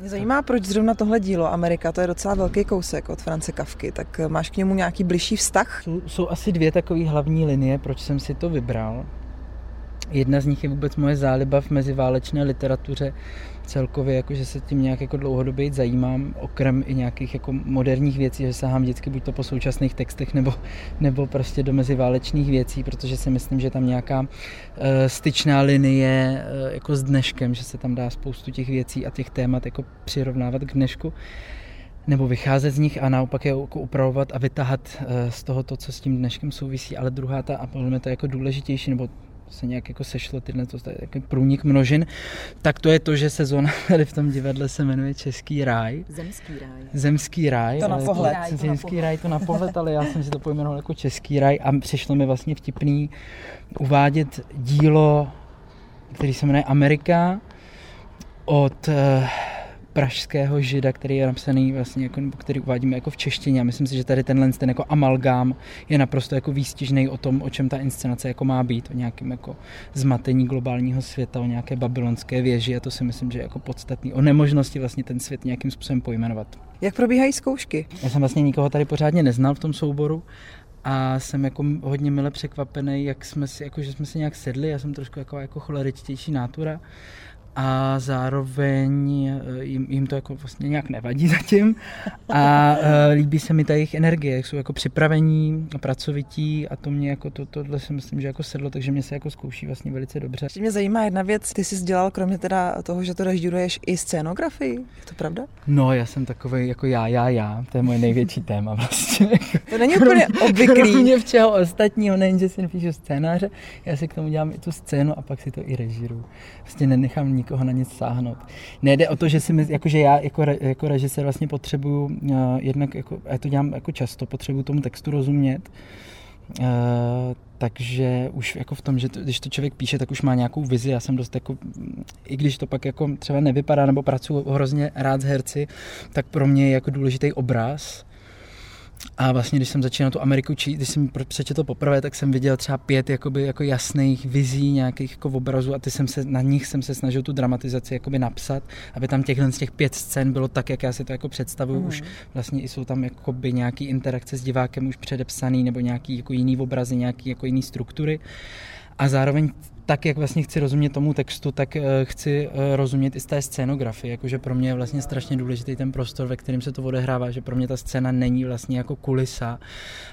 Mě zajímá, proč zrovna tohle dílo Amerika, to je docela velký kousek od France Kavky, tak máš k němu nějaký bližší vztah? Jsou, jsou asi dvě takové hlavní linie, proč jsem si to vybral. Jedna z nich je vůbec moje záliba v meziválečné literatuře. Celkově, jako, že se tím nějak jako dlouhodobě zajímám, okrem i nějakých jako moderních věcí, že sahám vždycky buď to po současných textech nebo, nebo prostě do meziválečných věcí, protože si myslím, že tam nějaká uh, styčná linie uh, jako s dneškem, že se tam dá spoustu těch věcí a těch témat jako přirovnávat k dnešku nebo vycházet z nich a naopak je jako upravovat a vytahat uh, z toho to, co s tím dneškem souvisí, ale druhá ta, a podle mě to je jako důležitější, nebo se nějak jako sešlo tyhle to, takový průnik množin, tak to je to, že sezóna tady v tom divadle se jmenuje Český ráj. Zemský ráj. Zemský ráj. To na pohled. To, zemský ráj to na pohled, ale já jsem si to pojmenoval jako Český ráj a přišlo mi vlastně vtipný uvádět dílo, který se jmenuje Amerika od uh, pražského žida, který je napsaný vlastně, jako, který uvádíme jako v češtině. A myslím si, že tady tenhle ten jako amalgám je naprosto jako výstižný o tom, o čem ta inscenace jako má být, o nějakém jako zmatení globálního světa, o nějaké babylonské věži a to si myslím, že je jako podstatný. O nemožnosti vlastně ten svět nějakým způsobem pojmenovat. Jak probíhají zkoušky? Já jsem vlastně nikoho tady pořádně neznal v tom souboru, a jsem jako hodně mile překvapený, jak jsme si, jako, že jsme si nějak sedli, já jsem trošku jako, jako choleričtější nátura a zároveň eh, jim, jim to jako vlastně nějak nevadí zatím a uh, líbí se mi ta jejich energie, jak jsou jako připravení, pracovití a to mě jako to, tohle si myslím, že jako sedlo, takže mě se jako zkouší vlastně velice dobře. Mě zajímá jedna věc, ty jsi dělal kromě teda toho, že to režíruješ i scénografii, je to pravda? No, já jsem takový jako já, já, já, to je moje největší téma vlastně. To není úplně obvyklý. Kromě všeho ostatního, nejen, že si napíšu scénáře, já si k tomu dělám i tu scénu a pak si to i režíruju. Vlastně nenechám nikoho na nic sáhnout. Nejde o to, že si my, jakože já jako, jako režisér vlastně potřebuju, uh, jednak, jako, já to dělám jako často, potřebuju tomu textu rozumět, Uh, takže už jako v tom, že to, když to člověk píše, tak už má nějakou vizi. Já jsem dost jako, i když to pak jako třeba nevypadá, nebo pracuji hrozně rád s herci, tak pro mě je jako důležitý obraz a vlastně, když jsem začínal tu Ameriku číst, když jsem přečetl poprvé, tak jsem viděl třeba pět jakoby, jako jasných vizí, nějakých jako obrazů a ty jsem se, na nich jsem se snažil tu dramatizaci jakoby napsat, aby tam těchhle z těch pět scén bylo tak, jak já si to jako představuju. Mm. Už vlastně jsou tam jakoby nějaký interakce s divákem už předepsaný nebo nějaký jako jiný obrazy, nějaký jako jiný struktury. A zároveň tak, jak vlastně chci rozumět tomu textu, tak eh, chci eh, rozumět i z té scénografie, jakože pro mě je vlastně strašně důležitý ten prostor, ve kterém se to odehrává, že pro mě ta scéna není vlastně jako kulisa,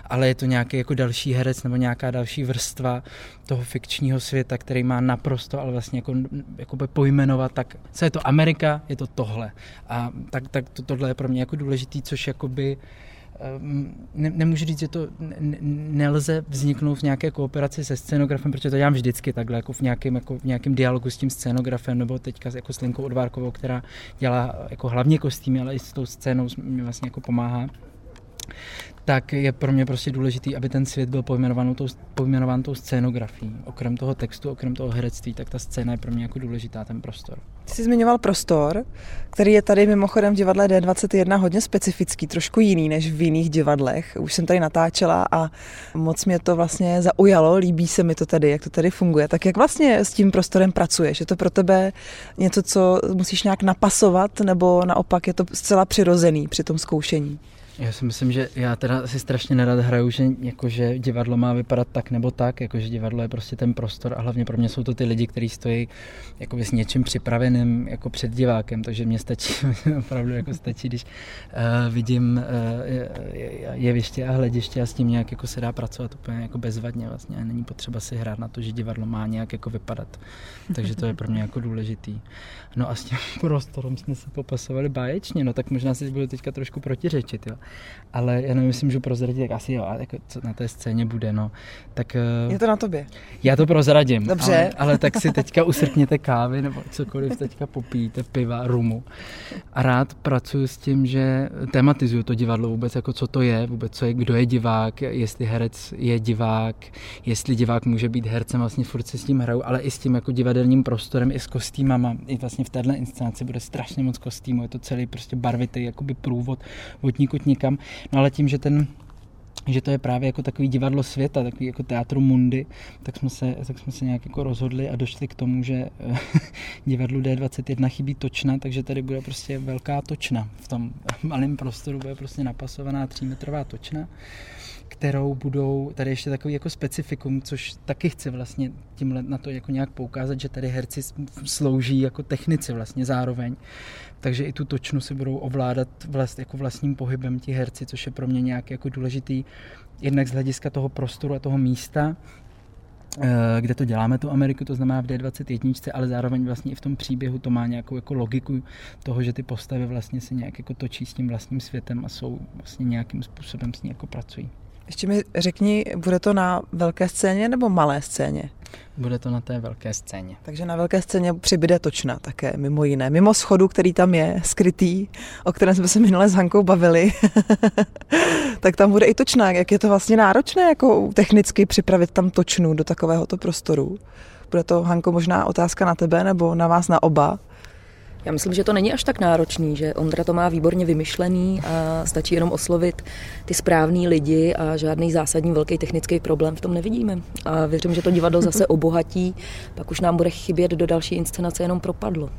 ale je to nějaký jako další herec nebo nějaká další vrstva toho fikčního světa, který má naprosto, ale vlastně jako, jako pojmenovat, tak co je to Amerika, je to tohle. A tak, tak to, tohle je pro mě jako důležitý, což jakoby Ehm, ne, nemůžu říct, že to ne, nelze vzniknout v nějaké kooperaci se scénografem, protože to dělám vždycky takhle, jako v nějakém, jako v nějakém dialogu s tím scénografem, nebo teďka jako s Linkou Odvárkovou, která dělá jako hlavně kostýmy, ale i s tou scénou mi vlastně jako pomáhá tak je pro mě prostě důležitý, aby ten svět byl pojmenován tou, pojmenován tou scénografií. Okrem toho textu, okrem toho herectví, tak ta scéna je pro mě jako důležitá, ten prostor. Ty jsi zmiňoval prostor, který je tady mimochodem v divadle D21 hodně specifický, trošku jiný než v jiných divadlech. Už jsem tady natáčela a moc mě to vlastně zaujalo, líbí se mi to tady, jak to tady funguje. Tak jak vlastně s tím prostorem pracuješ? Je to pro tebe něco, co musíš nějak napasovat, nebo naopak je to zcela přirozený při tom zkoušení? Já si myslím, že já teda si strašně nerad hraju, že jakože divadlo má vypadat tak nebo tak, jakože divadlo je prostě ten prostor a hlavně pro mě jsou to ty lidi, kteří stojí jakoby s něčím připraveným jako před divákem, takže mě stačí, opravdu jako stačí, když uh, vidím uh, jeviště a hlediště a s tím nějak jako se dá pracovat úplně jako bezvadně vlastně a není potřeba si hrát na to, že divadlo má nějak jako vypadat. Takže to je pro mě jako důležitý. No a s tím prostorem jsme se popasovali báječně, no tak možná si budu teďka trošku protiřečit, jo ale já nevím, jestli můžu prozradit, tak asi jo, a jako, co na té scéně bude, no. Tak, je to na tobě. Já to prozradím. Dobře. Ale, ale tak si teďka usrkněte kávy nebo cokoliv teďka popíte, piva, rumu. A rád pracuji s tím, že tematizuju to divadlo vůbec, jako co to je, vůbec co je, kdo je divák, jestli herec je divák, jestli divák může být hercem, vlastně furt si s tím hraju, ale i s tím jako divadelním prostorem, i s kostýmama. I vlastně v téhle inscenaci bude strašně moc kostýmů, je to celý prostě barvitý jakoby průvod od nikut nikam. No ale tím, že ten že to je právě jako takový divadlo světa, takový jako teatru mundy, tak jsme se, tak jsme se nějak jako rozhodli a došli k tomu, že eh, divadlu D21 chybí točna, takže tady bude prostě velká točna. V tom malém prostoru bude prostě napasovaná třímetrová točna kterou budou, tady ještě takový jako specifikum, což taky chci vlastně tímhle na to jako nějak poukázat, že tady herci slouží jako technici vlastně zároveň. Takže i tu točnu si budou ovládat vlast, jako vlastním pohybem ti herci, což je pro mě nějak jako důležitý jednak z hlediska toho prostoru a toho místa, eh, kde to děláme, tu Ameriku, to znamená v D21, ale zároveň vlastně i v tom příběhu to má nějakou jako logiku toho, že ty postavy vlastně se nějak jako točí s tím vlastním světem a jsou vlastně nějakým způsobem s ní jako pracují. Ještě mi řekni, bude to na velké scéně nebo malé scéně? Bude to na té velké scéně. Takže na velké scéně přibyde točna také, mimo jiné. Mimo schodu, který tam je, skrytý, o kterém jsme se minule s Hankou bavili, tak tam bude i točna. Jak je to vlastně náročné jako technicky připravit tam točnu do takovéhoto prostoru? Bude to, Hanko, možná otázka na tebe nebo na vás na oba? Já myslím, že to není až tak náročný, že Ondra to má výborně vymyšlený a stačí jenom oslovit ty správný lidi a žádný zásadní velký technický problém v tom nevidíme. A věřím, že to divadlo zase obohatí, pak už nám bude chybět do další inscenace jenom propadlo.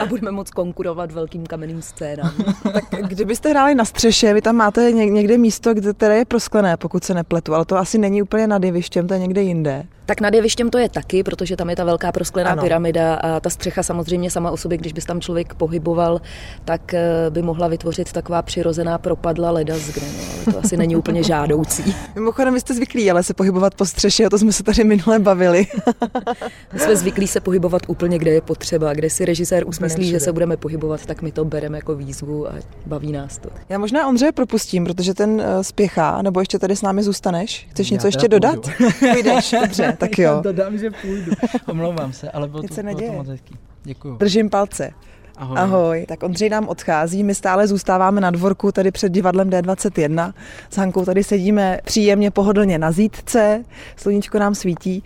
A budeme moc konkurovat velkým kamenným scénám. tak kdybyste hráli na střeše, vy tam máte někde místo, kde které je prosklené, pokud se nepletu, ale to asi není úplně nad jevištěm, to je někde jinde. Tak nad jevištěm to je taky, protože tam je ta velká prosklená ano. pyramida a ta střecha samozřejmě sama o sobě, když by tam člověk pohyboval, tak eh, by mohla vytvořit taková přirozená propadla leda z kde, no, ale to asi není úplně žádoucí. Mimochodem, vy jste zvyklí ale se pohybovat po střeše, o to jsme se tady minule bavili. my jsme zvyklí se pohybovat úplně, kde je potřeba, kde si režisér usmyslí, že se budeme pohybovat, tak my to bereme jako výzvu a baví nás to. Já možná Ondřeje propustím, protože ten eh, spěchá, nebo ještě tady s námi zůstaneš? Chceš Já něco ještě půjdu. dodat? Půjdeš, dobře tak jo. Dodám, že půjdu. Omlouvám se, ale bylo, to, bylo to moc hezký. Děkuju. Držím palce. Ahoj. Ahoj. Tak Ondřej nám odchází, my stále zůstáváme na dvorku tady před divadlem D21. S Hankou tady sedíme příjemně pohodlně na zítce, sluníčko nám svítí.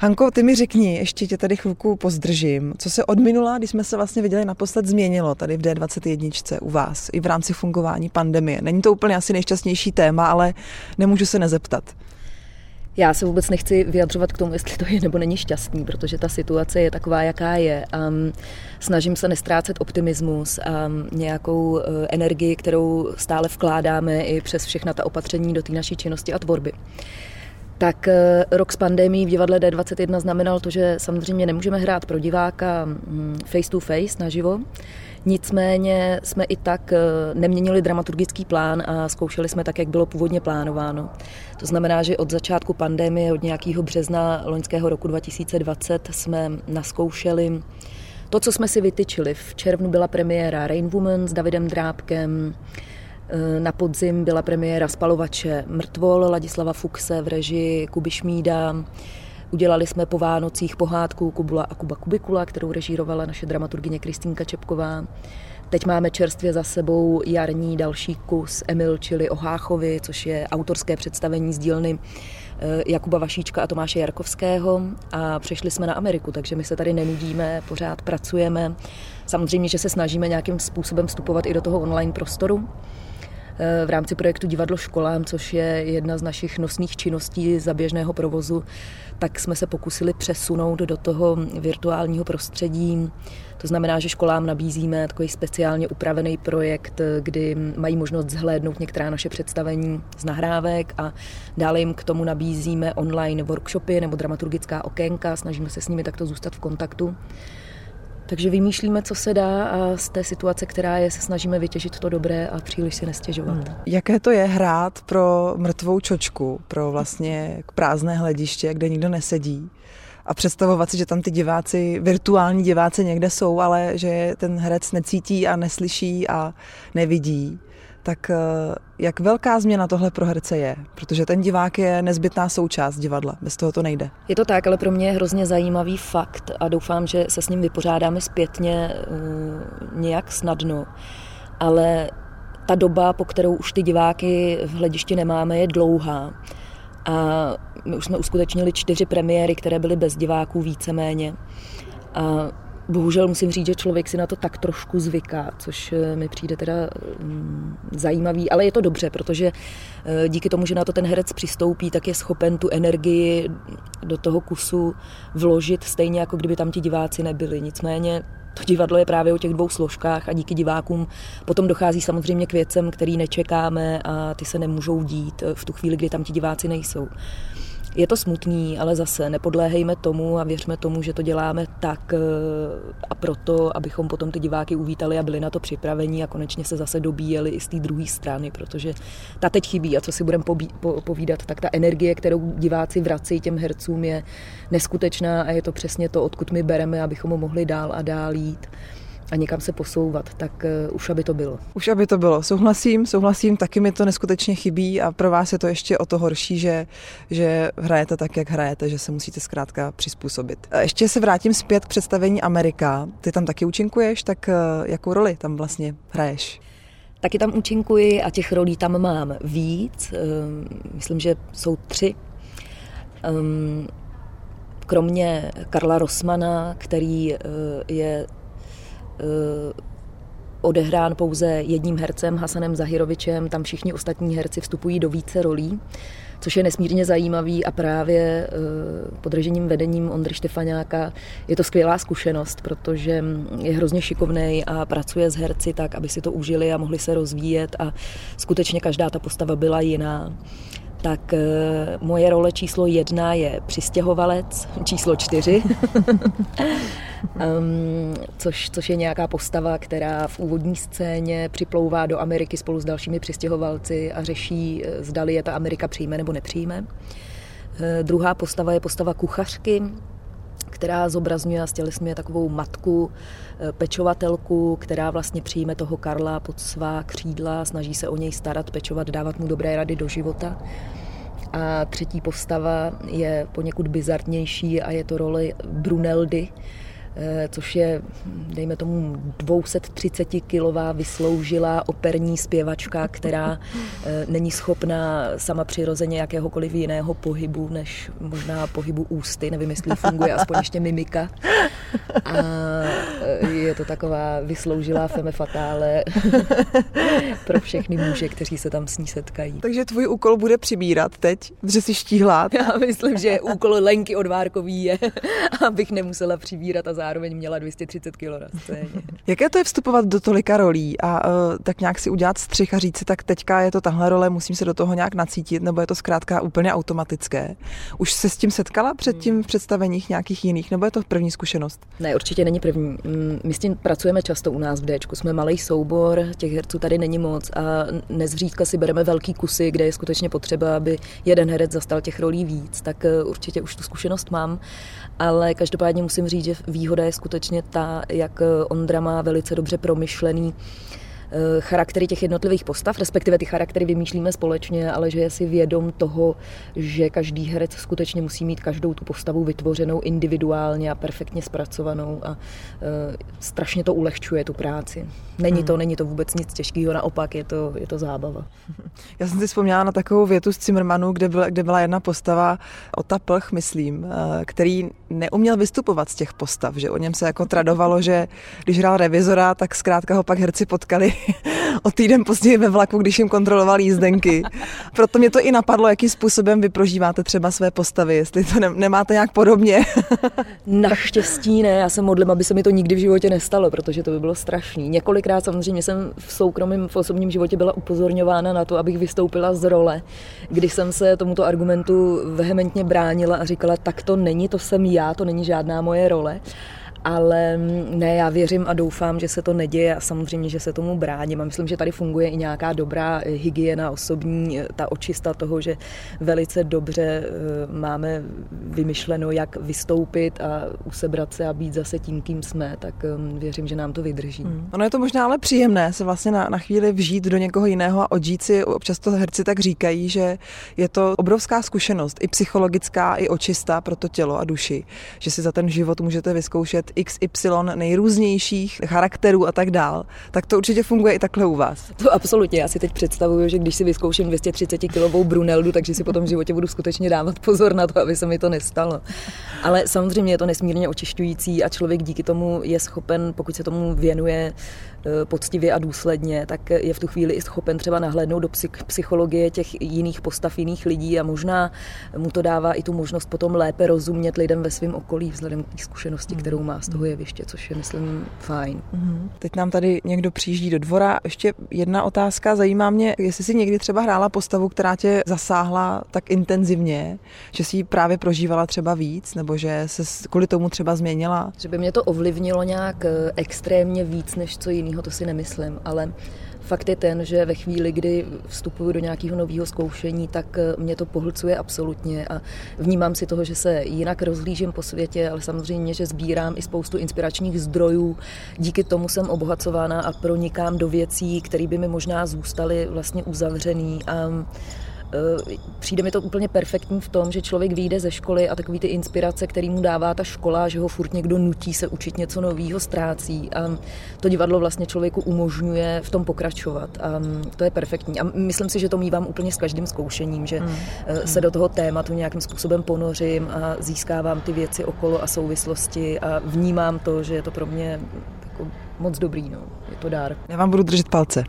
Hanko, ty mi řekni, ještě tě tady chvilku pozdržím. Co se od minula, když jsme se vlastně viděli naposled, změnilo tady v D21 u vás i v rámci fungování pandemie? Není to úplně asi nejšťastnější téma, ale nemůžu se nezeptat. Já se vůbec nechci vyjadřovat k tomu, jestli to je nebo není šťastný, protože ta situace je taková, jaká je. Um, snažím se nestrácet optimismus a nějakou uh, energii, kterou stále vkládáme i přes všechna ta opatření do té naší činnosti a tvorby. Tak uh, rok s pandemí v divadle D21 znamenal to, že samozřejmě nemůžeme hrát pro diváka um, face to face naživo, Nicméně jsme i tak eh, neměnili dramaturgický plán a zkoušeli jsme tak, jak bylo původně plánováno. To znamená, že od začátku pandemie, od nějakého března loňského roku 2020 jsme naskoušeli to, co jsme si vytyčili. V červnu byla premiéra Rain Woman s Davidem Drábkem, eh, na podzim byla premiéra Spalovače Mrtvol Ladislava Fuxe v režii Kuby Šmída, Udělali jsme po Vánocích pohádku Kubula a Kuba Kubikula, kterou režírovala naše dramaturgině Kristýnka Čepková. Teď máme čerstvě za sebou jarní další kus Emil, čili o Háchovi, což je autorské představení z dílny eh, Jakuba Vašíčka a Tomáše Jarkovského a přešli jsme na Ameriku, takže my se tady nenudíme, pořád pracujeme. Samozřejmě, že se snažíme nějakým způsobem vstupovat i do toho online prostoru. V rámci projektu Divadlo školám, což je jedna z našich nosných činností za běžného provozu, tak jsme se pokusili přesunout do toho virtuálního prostředí. To znamená, že školám nabízíme takový speciálně upravený projekt, kdy mají možnost zhlédnout některá naše představení z nahrávek a dále jim k tomu nabízíme online workshopy nebo dramaturgická okénka. Snažíme se s nimi takto zůstat v kontaktu. Takže vymýšlíme, co se dá a z té situace, která je, se snažíme vytěžit to dobré a příliš si nestěžovat. Hmm. Jaké to je hrát pro mrtvou čočku, pro vlastně prázdné hlediště, kde nikdo nesedí? a představovat si, že tam ty diváci, virtuální diváci někde jsou, ale že ten herec necítí a neslyší a nevidí tak eh, jak velká změna tohle pro herce je? Protože ten divák je nezbytná součást divadla, bez toho to nejde. Je to tak, ale pro mě je hrozně zajímavý fakt a doufám, že se s ním vypořádáme zpětně uh, nějak snadno. Ale ta doba, po kterou už ty diváky v hledišti nemáme, je dlouhá. A my už jsme uskutečnili čtyři premiéry, které byly bez diváků víceméně. A bohužel musím říct, že člověk si na to tak trošku zvyká, což eh, mi přijde teda mm, zajímavý, ale je to dobře, protože eh, díky tomu, že na to ten herec přistoupí, tak je schopen tu energii do toho kusu vložit stejně, jako kdyby tam ti diváci nebyli. Nicméně to divadlo je právě o těch dvou složkách a díky divákům potom dochází samozřejmě k věcem, který nečekáme a ty se nemůžou dít v tu chvíli, kdy tam ti diváci nejsou. Je to smutný, ale zase nepodléhejme tomu a věřme tomu, že to děláme tak eh, a proto, abychom potom ty diváky uvítali a byli na to připraveni a konečně se zase dobíjeli i z té druhé strany, protože ta teď chybí a co si budeme povídat, tak ta energie, kterou diváci vrací těm hercům je neskutečná a je to přesně to, odkud my bereme, abychom mohli dál a dál jít a někam se posouvat, tak uh, už aby to bylo. Už aby to bylo. Souhlasím, souhlasím, taky mi to neskutečně chybí a pro vás je to ještě o to horší, že, že hrajete tak, jak hrajete, že se musíte zkrátka přizpůsobit. A ještě se vrátím zpět k představení Amerika. Ty tam taky účinkuješ, tak uh, jakou roli tam vlastně hraješ? Taky tam účinkuji a těch rolí tam mám víc. Um, myslím, že jsou tři. Um, kromě Karla Rosmana, který je Eh, odehrán pouze jedním hercem, Hasanem Zahirovičem, tam všichni ostatní herci vstupují do více rolí, což je nesmírně zajímavý. A právě eh, pod režením vedením Ondry Štefaňáka je to skvělá zkušenost, protože je hrozně šikovný a pracuje s herci tak, aby si to užili a mohli se rozvíjet. A skutečně každá ta postava byla jiná tak eh, moje role číslo jedna je přistěhovalec, číslo čtyři, um, což, což je nějaká postava, která v úvodní scéně připlouvá do Ameriky spolu s dalšími přistěhovalci a řeší, eh, zdali je ta Amerika přijme nebo nepřijme. Uh, druhá postava je postava kuchařky, která zobrazňuje a stělesňuje takovou matku, eh, pečovatelku, která vlastně přijme toho Karla pod svá křídla, snaží se o něj starat, pečovat, dávat mu dobré rady do života. A třetí postava je poněkud bizarnější a je to role Bruneldy, což je, dejme tomu, 230-kilová vysloužilá operní zpěvačka, která eh, není schopná sama přirozeně jakéhokoliv jiného pohybu, než možná pohybu ústy, nevím, jestli funguje aspoň ještě mimika. A eh, je to taková vysloužilá feme fatále pro všechny muže, kteří se tam s ní setkají. Takže tvůj úkol bude přibírat teď, že jsi štíhlá. Já myslím, že úkol Lenky Odvárkový je, abych nemusela přibírat a zároveň zároveň měla 230 kg na scéně. Jaké to je vstupovat do tolika rolí a uh, tak nějak si udělat střih a říct si, tak teďka je to tahle role, musím se do toho nějak nacítit, nebo je to zkrátka úplně automatické? Už se s tím setkala předtím hmm. v představeních nějakých jiných, nebo je to první zkušenost? Ne, určitě není první. My s tím pracujeme často u nás v Dčku. Jsme malý soubor, těch herců tady není moc a nezřídka si bereme velký kusy, kde je skutečně potřeba, aby jeden herec zastal těch rolí víc, tak eh, určitě už tu zkušenost mám ale každopádně musím říct, že výhoda je skutečně ta, jak Ondra má velice dobře promyšlený Eh, charaktery těch jednotlivých postav, respektive ty charaktery vymýšlíme společně, ale že je si vědom toho, že každý herec skutečně musí mít každou tu postavu vytvořenou individuálně a perfektně zpracovanou a uh, strašně to ulehčuje tu práci. Není to, hmm. není to vůbec nic těžkého, naopak je to, je to zábava. Já jsem si vzpomněla na takovou větu z Zimmermanu, kde byla, kde byla jedna postava, Ota Plch, myslím, eh, který neuměl vystupovat z těch postav, že o něm se jako tradovalo, že když hrál revizora, tak zkrátka ho pak herci potkali o týden později ve vlaku, když jim kontroloval jízdenky. Proto mě to i napadlo, jakým způsobem vy prožíváte třeba své postavy, jestli to ne, nemáte nějak podobně. Naštěstí ne, já se modlím, aby se mi to nikdy v životě nestalo, protože to by bylo strašný. Několikrát samozřejmě jsem v soukromém, v osobním životě byla upozorňována na to, abych vystoupila z role, když jsem se tomuto argumentu vehementně bránila a říkala, tak to není, to jsem já, to není žádná moje role ale ne, já věřím a doufám, že se to neděje a samozřejmě, že se tomu bráním. A myslím, že tady funguje i nějaká dobrá hygiena osobní, ta očista toho, že velice dobře eh, máme vymyšleno, jak vystoupit a usebrat se a být zase tím, kým jsme, tak eh, věřím, že nám to vydrží. Hmm. Ono je to možná ale příjemné se vlastně na, na chvíli vžít do někoho jiného a odžít si, občas to herci tak říkají, že je to obrovská zkušenost, i psychologická, i očistá pro to tělo a duši, že si za ten život můžete vyzkoušet XY nejrůznějších charakterů a tak dál, tak to určitě funguje i takhle u vás. To absolutně. Já si teď představuju, že když si vyzkouším 230 kilovou Bruneldu, takže si potom v životě budu skutečně dávat pozor na to, aby se mi to nestalo. Ale samozřejmě je to nesmírně očišťující a člověk díky tomu je schopen, pokud se tomu věnuje eh, poctivě a důsledně, tak je v tu chvíli i schopen třeba nahlédnout do psychologie těch jiných postav, jiných lidí a možná mu to dává i tu možnost potom lépe rozumět lidem ve svém okolí vzhledem k zkušenosti, kterou má z toho jeviště, což je, myslím, fajn. Mm. Teď nám tady někdo přijíždí do dvora. Ještě jedna otázka, zajímá mě, jestli jsi někdy třeba hrála postavu, která tě zasáhla tak intenzivně, že si ji právě prožívala třeba víc, nebo že se kvůli tomu třeba změnila? Že by mě to ovlivnilo nějak eh, extrémně víc než co jiného, to si nemyslím, ale Fakt je ten, že ve chvíli, kdy vstupuju do nějakého nového zkoušení, tak eh, mě to pohlcuje absolutně a vnímám si toho, že se jinak rozhlížím po světě, ale samozřejmě, že sbírám i spoustu inspiračních zdrojů. Díky tomu jsem obohacována a pronikám do věcí, které by mi možná zůstaly vlastně uzavřený. A přijde mi to úplně perfektní v tom, že člověk vyjde ze školy a takový ty inspirace, který mu dává ta škola, že ho furt někdo nutí se učit něco nového, ztrácí. A to divadlo vlastně člověku umožňuje v tom pokračovat. A to je perfektní. A myslím si, že to mývám úplně s každým zkoušením, že hmm. Eh, se do toho tématu nějakým způsobem ponořím a získávám ty věci okolo a souvislosti a vnímám to, že je to pro mě jako moc dobrý. No. Je to dár. Já vám budu držet palce.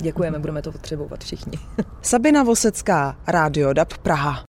Děkujeme, budeme to potřebovat všichni. Sabina Vosecká, Radio DAB Praha.